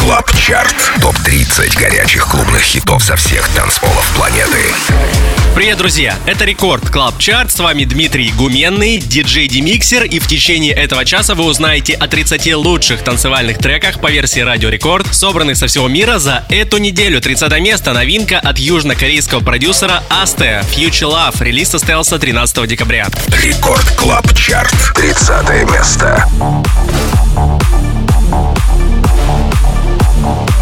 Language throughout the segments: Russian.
Club Chart. Топ-30 горячих клубных хитов со всех танцполов планеты. Привет, друзья! Это Record Club Chart. С вами Дмитрий Гуменный, диджей Demixer. И в течение этого часа вы узнаете о 30 лучших танцевальных треках по версии Радио Рекорд, собранных со всего мира за эту неделю. 30 место новинка от южнокорейского продюсера Aste Future Love. Релиз состоялся 13 декабря. Рекорд Клаб Чарт. 30 место. Wow.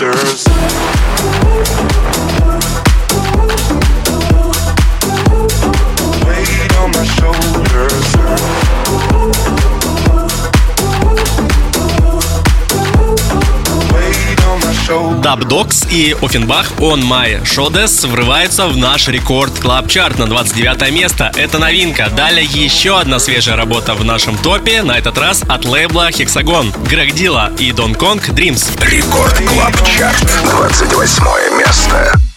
losers. Dubdogz и Ofenbach On My Shoulders врываются в наш Record Club Chart на 29 место. Это новинка. Далее еще одна свежая работа в нашем топе, на этот раз от лейбла Hexagon. Greg Dela и Don Kong Dreams. Record Club Chart, 28 место.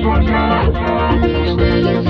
Stay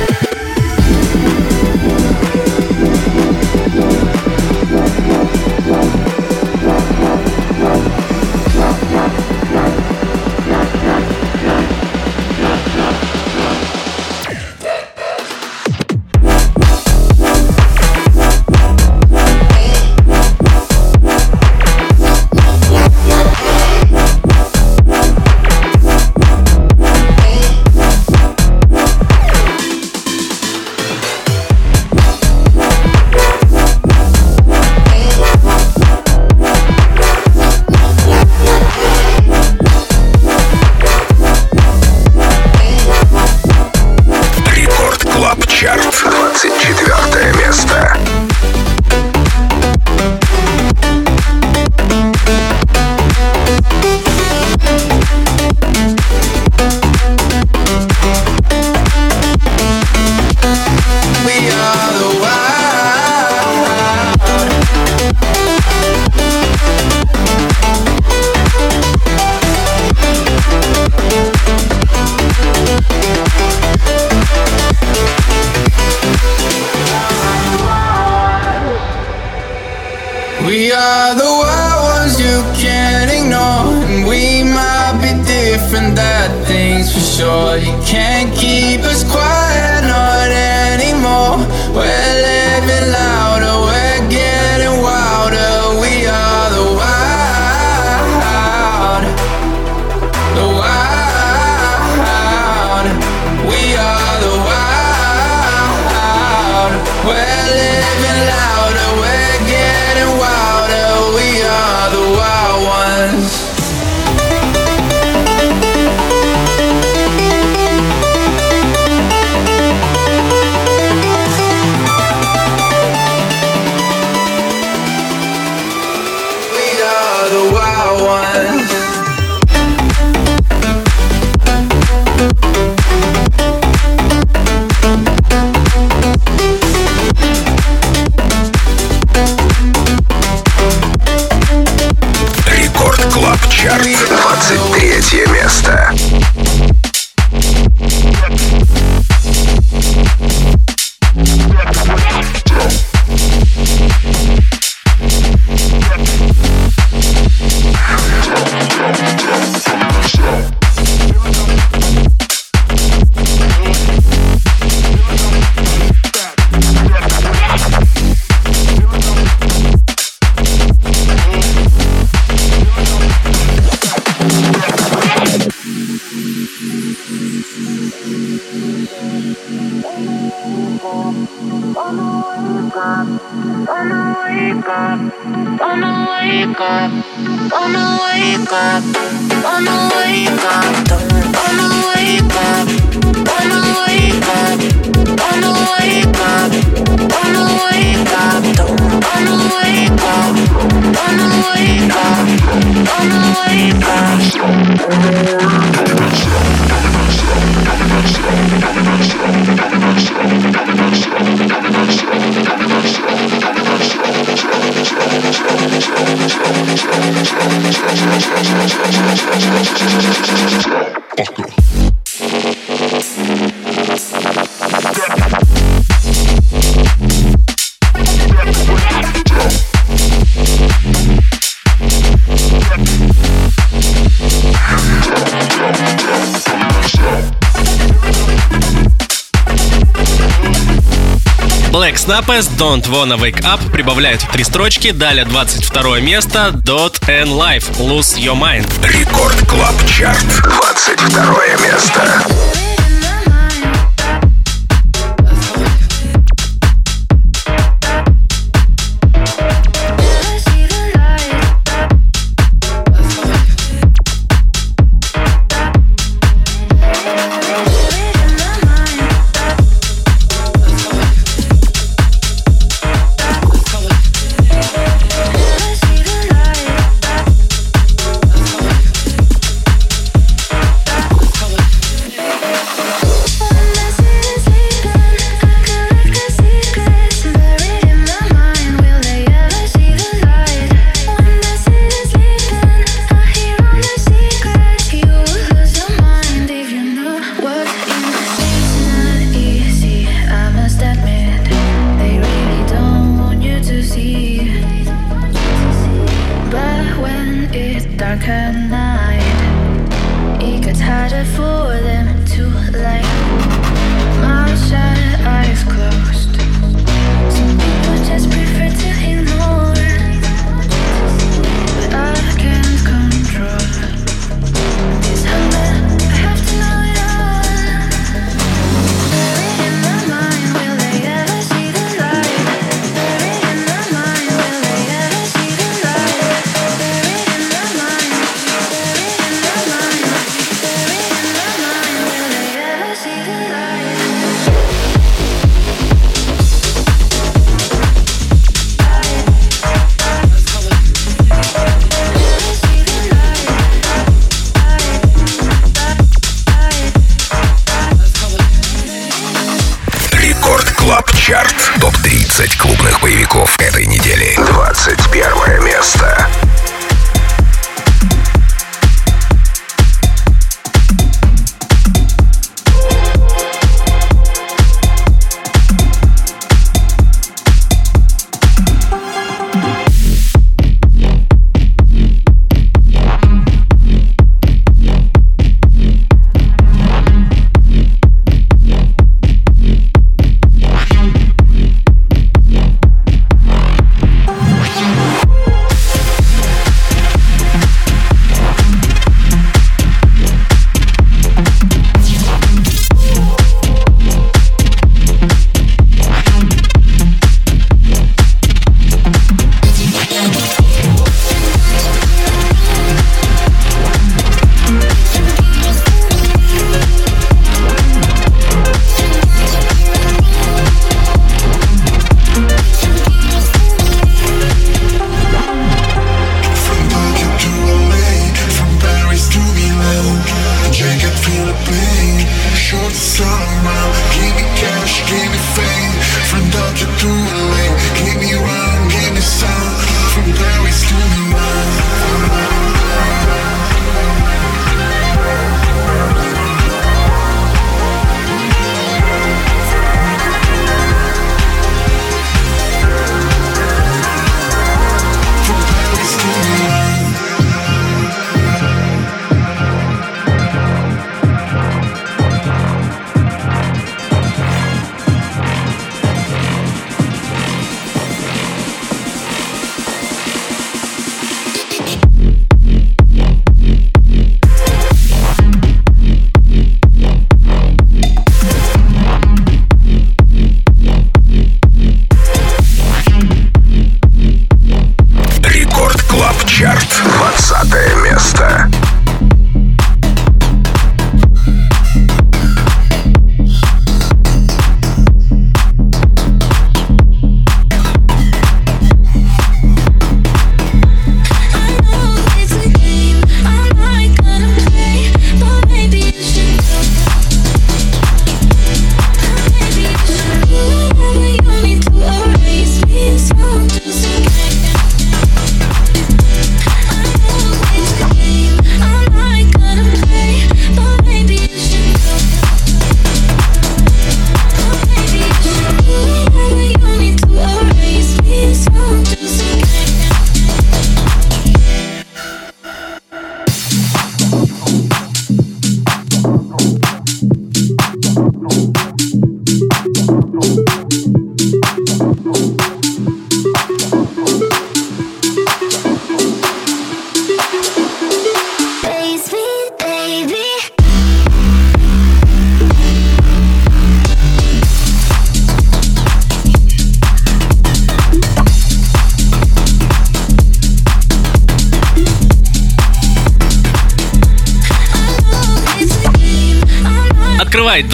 sure you can't keep us quiet. wake up, oh, wanna wake up, oh, wanna wake up, oh, wanna wake up, wanna wake up, wanna wake up. Fuck off. Lex Napes Don't Wanna Wake Up прибавляют в три строчки, далее 22 место Dot and Life Lose Your Mind. Record Club Chart, 22 место.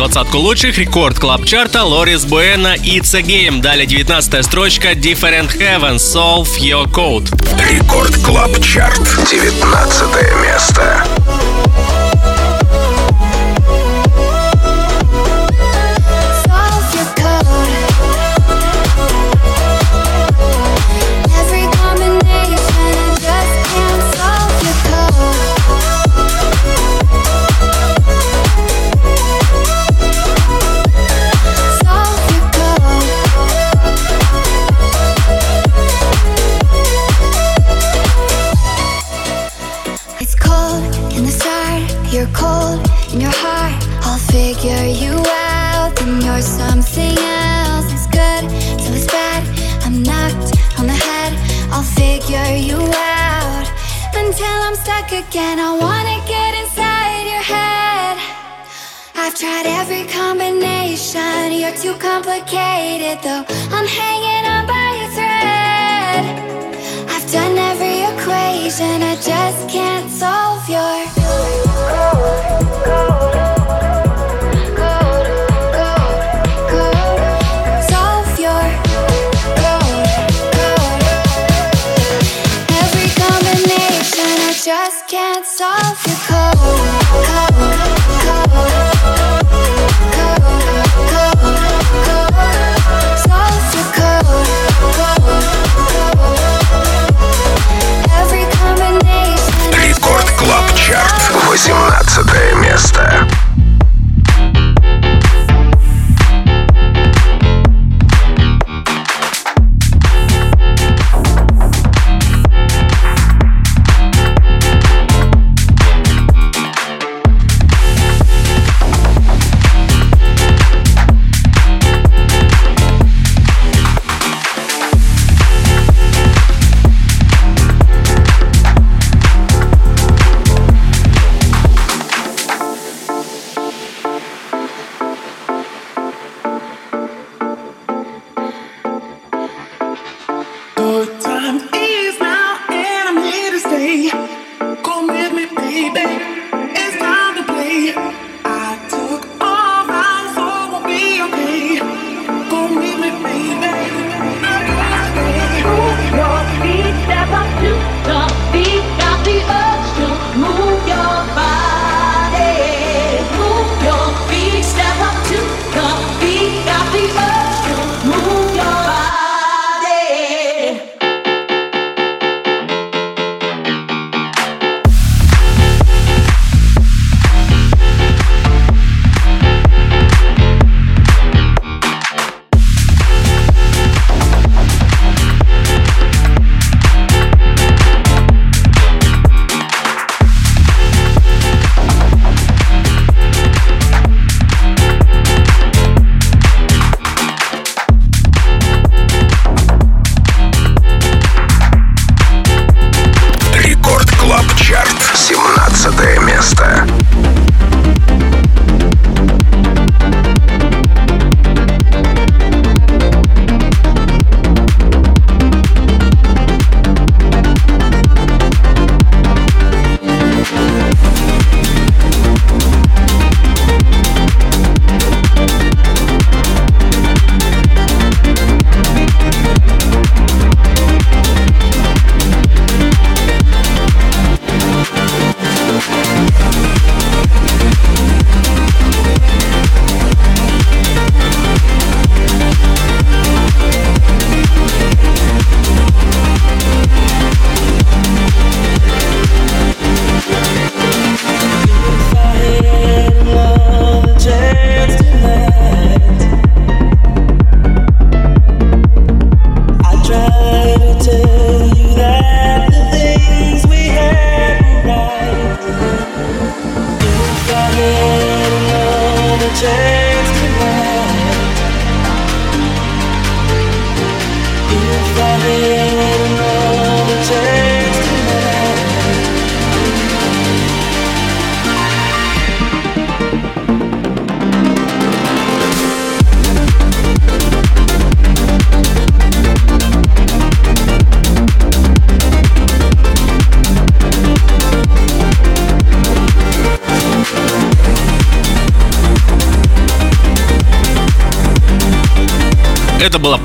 Двадцатку лучших Record Club Chart а Loris Buena и It's a Game. Далее 19 строчка Different Heaven Solve Your Code. Record Club Chart. 19 место.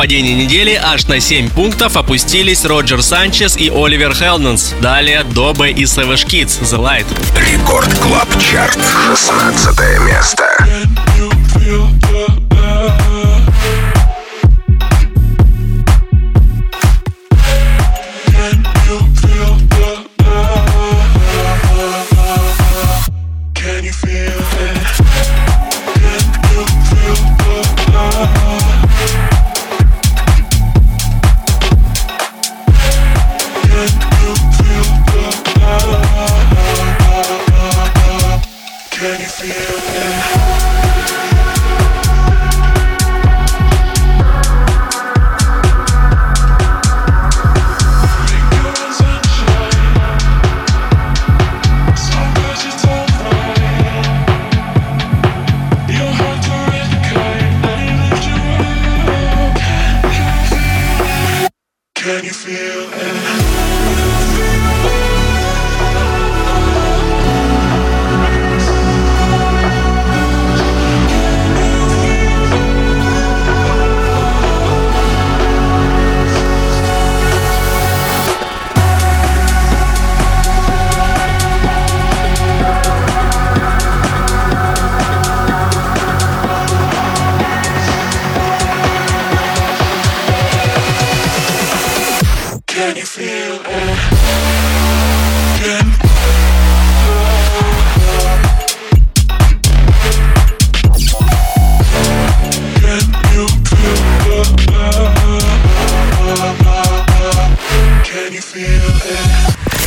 Падение недели, аж на 7 пунктов опустились Roger Sanchez и Oliver Heldens. Далее Добе и Savage Kids, The Light. Record Club Chart, 16 место.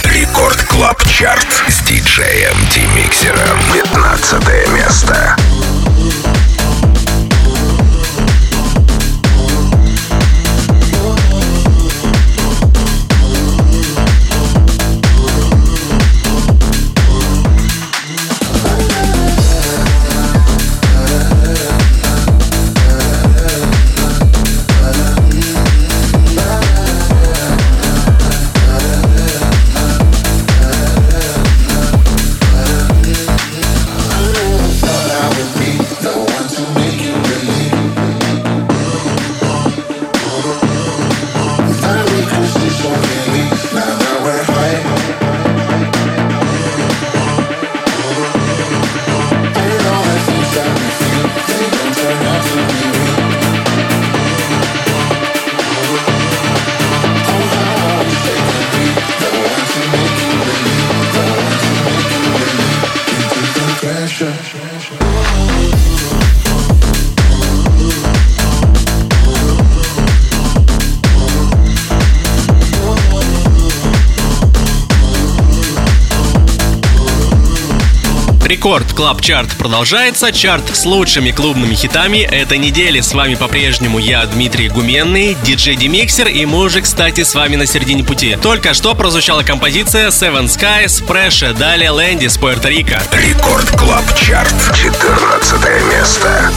Рекорд Клаб Чарт продолжается. Чарт с лучшими клубными хитами этой недели. С вами по-прежнему я, Дмитрий Гуменный, диджей Demixer, и мы уже, кстати, с вами на середине пути. Только что прозвучала композиция Seven Skies, Pressure, далее Landis, Puerto Rico. Record Club Chart, 14 место.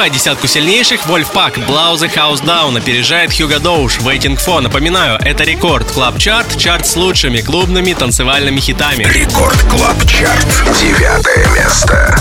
Открывая десятку сильнейших, Blow the House Down опережает Hugo Доуш Waiting For. Напоминаю, это Record Club Chart, чарт с лучшими клубными танцевальными хитами. Рекорд Клаб Чарт, девятое место.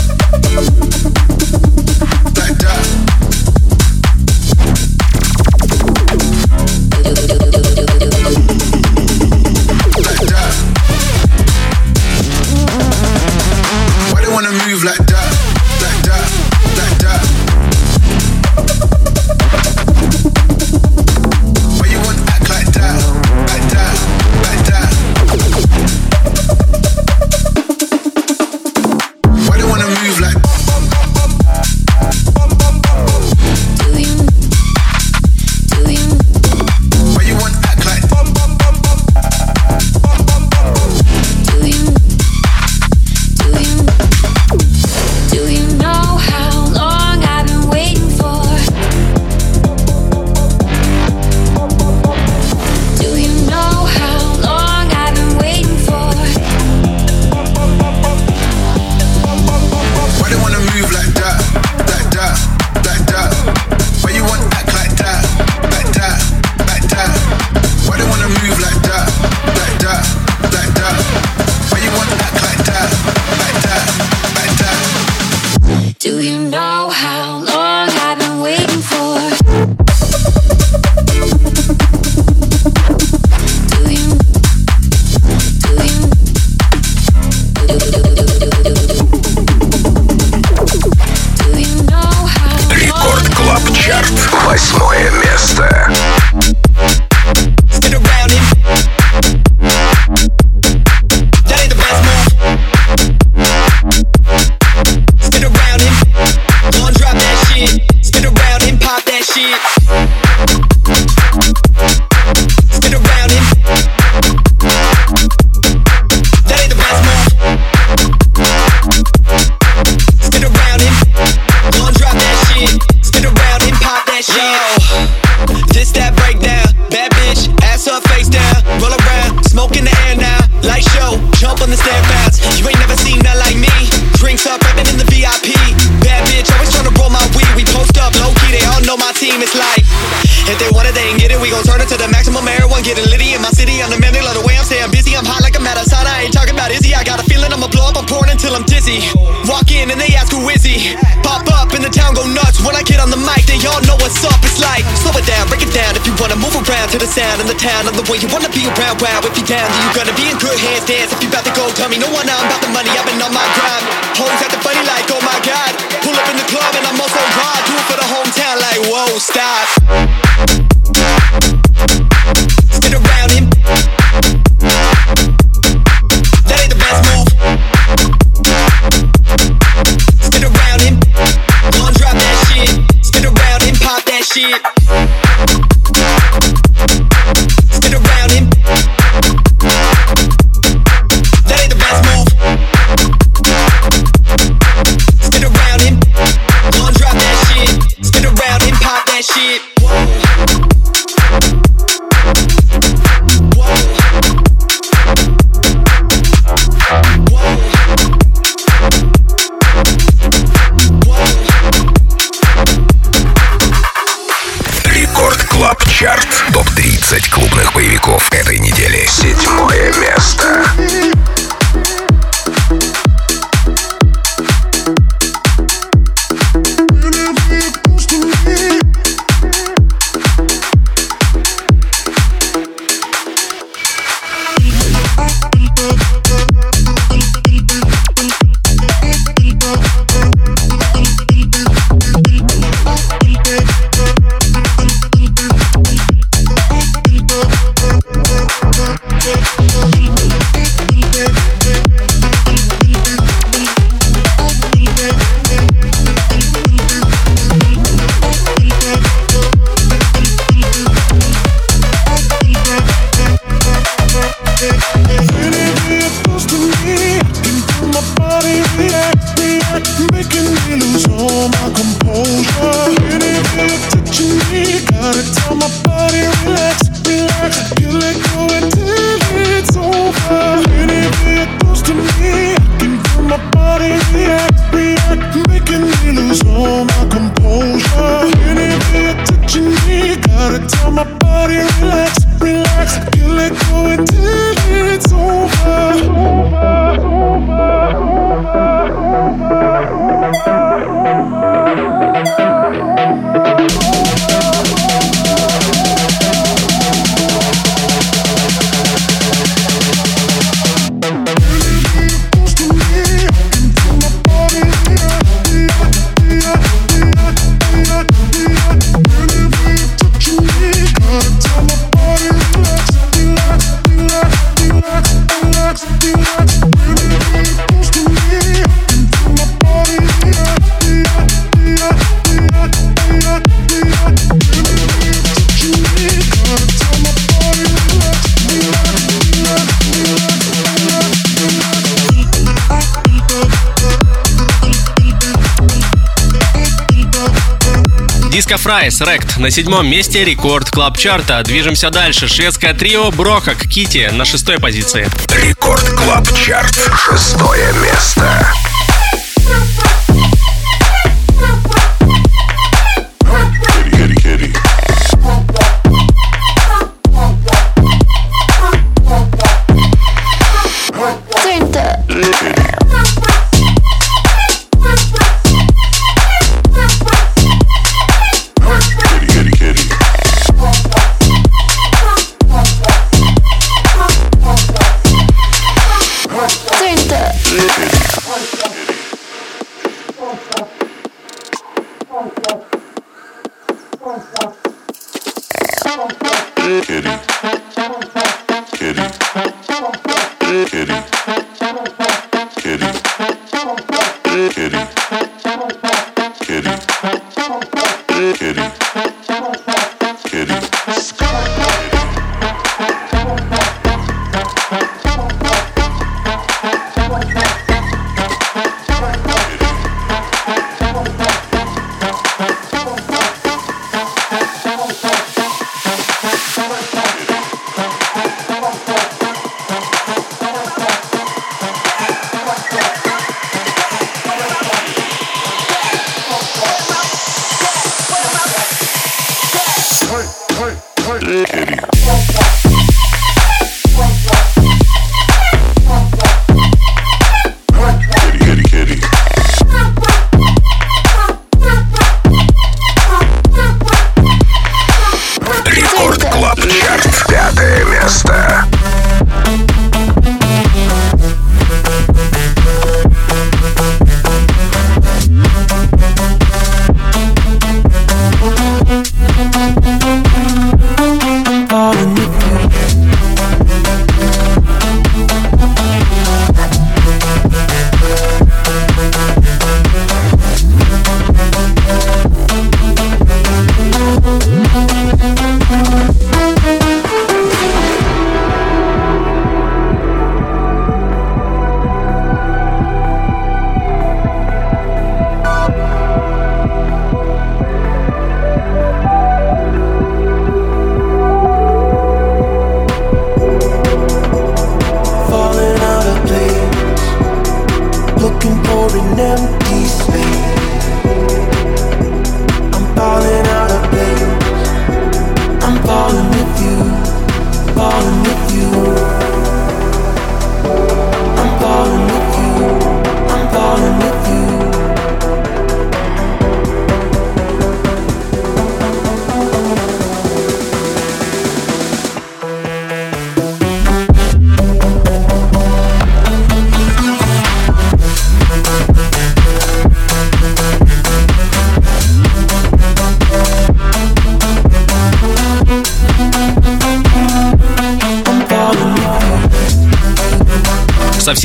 Alaska Fries, Rect на седьмом месте рекорд клаб чарта. Движемся дальше. Шведское трио Брохак Кити на шестой позиции. Рекорд клаб чарт. Шестое место.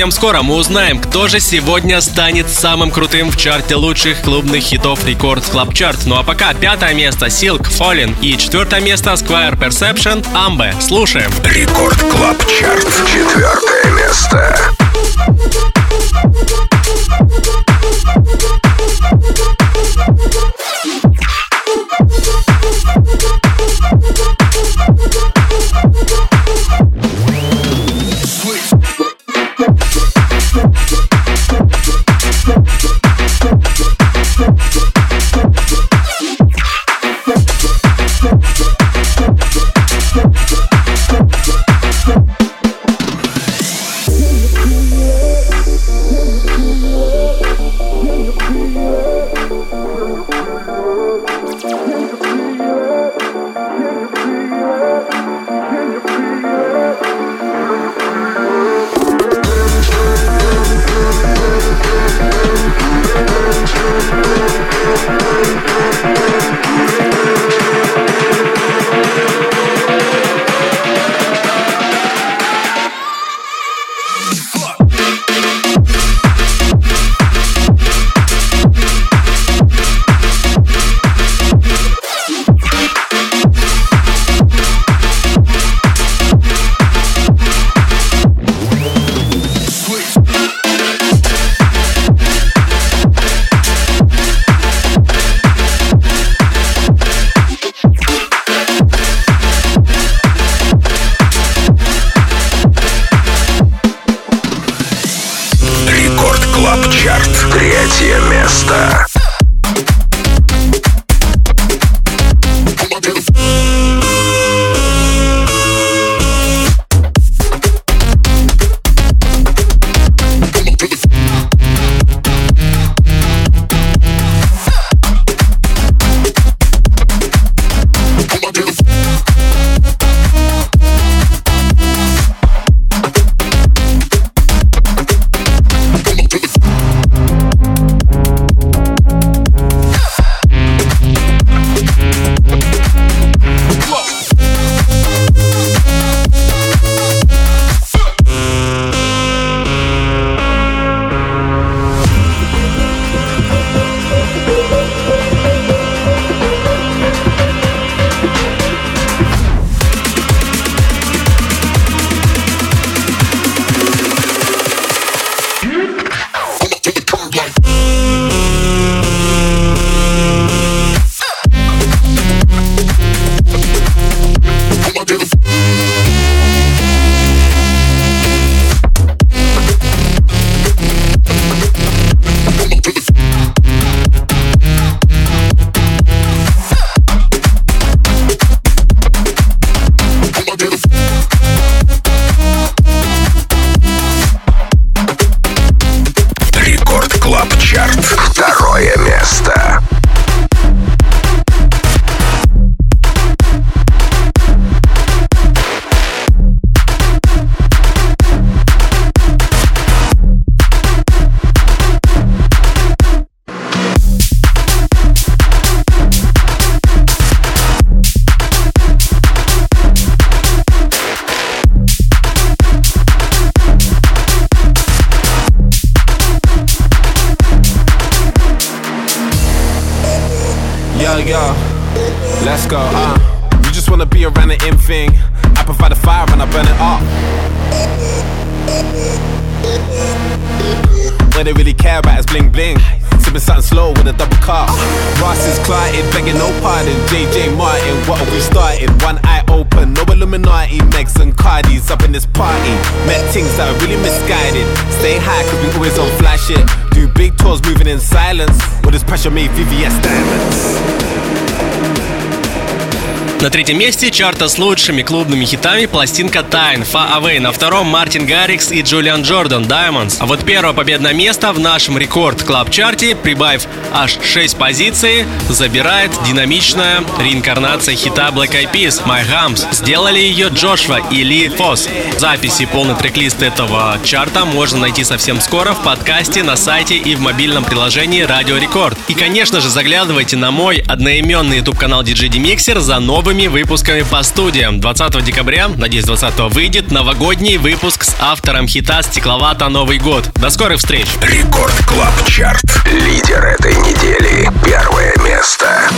Совсем скоро мы узнаем, кто же сегодня станет самым крутым в чарте лучших клубных хитов Рекорд Club Chart. Ну а пока пятое место Silk Fallen и четвертое место Square Perception Ambe. Слушаем. Рекорд Club Chart. Четвертое место. I provide the fire and I burn it up. What they really care about is bling bling. Sipping something slow with a double cup. Ross is clotted, begging no pardon. JJ Martin, what have we started? One eye open, no Illuminati, Megs and Cardis up in this party. Met things that are really misguided. Stay high, cause we always on fly shit. Do big tours moving in silence. All this pressure made VVS diamonds. На третьем месте чарта с лучшими клубными хитами пластинка Тайн, Far Away. На втором Martin Garrix и Julian Jordan Diamonds. А вот первое победное место в нашем Record Club Chart е, прибавив аж 6 позиций, забирает динамичная реинкарнация хита Black Eyed Peas My Humps. Сделали ее Joshwa и Lee Foss. Записи полный трек-лист этого чарта можно найти совсем скоро в подкасте, на сайте и в мобильном приложении Радио Рекорд. И, конечно же, заглядывайте на мой одноименный YouTube канал DJ Demixer за новыми выпусками по студиям. 20 декабря, надеюсь, 20 выйдет новогодний выпуск с автором хита «Стекловата Новый год». До скорых встреч! Record Club Chart. Лидер этой недели. Первое место.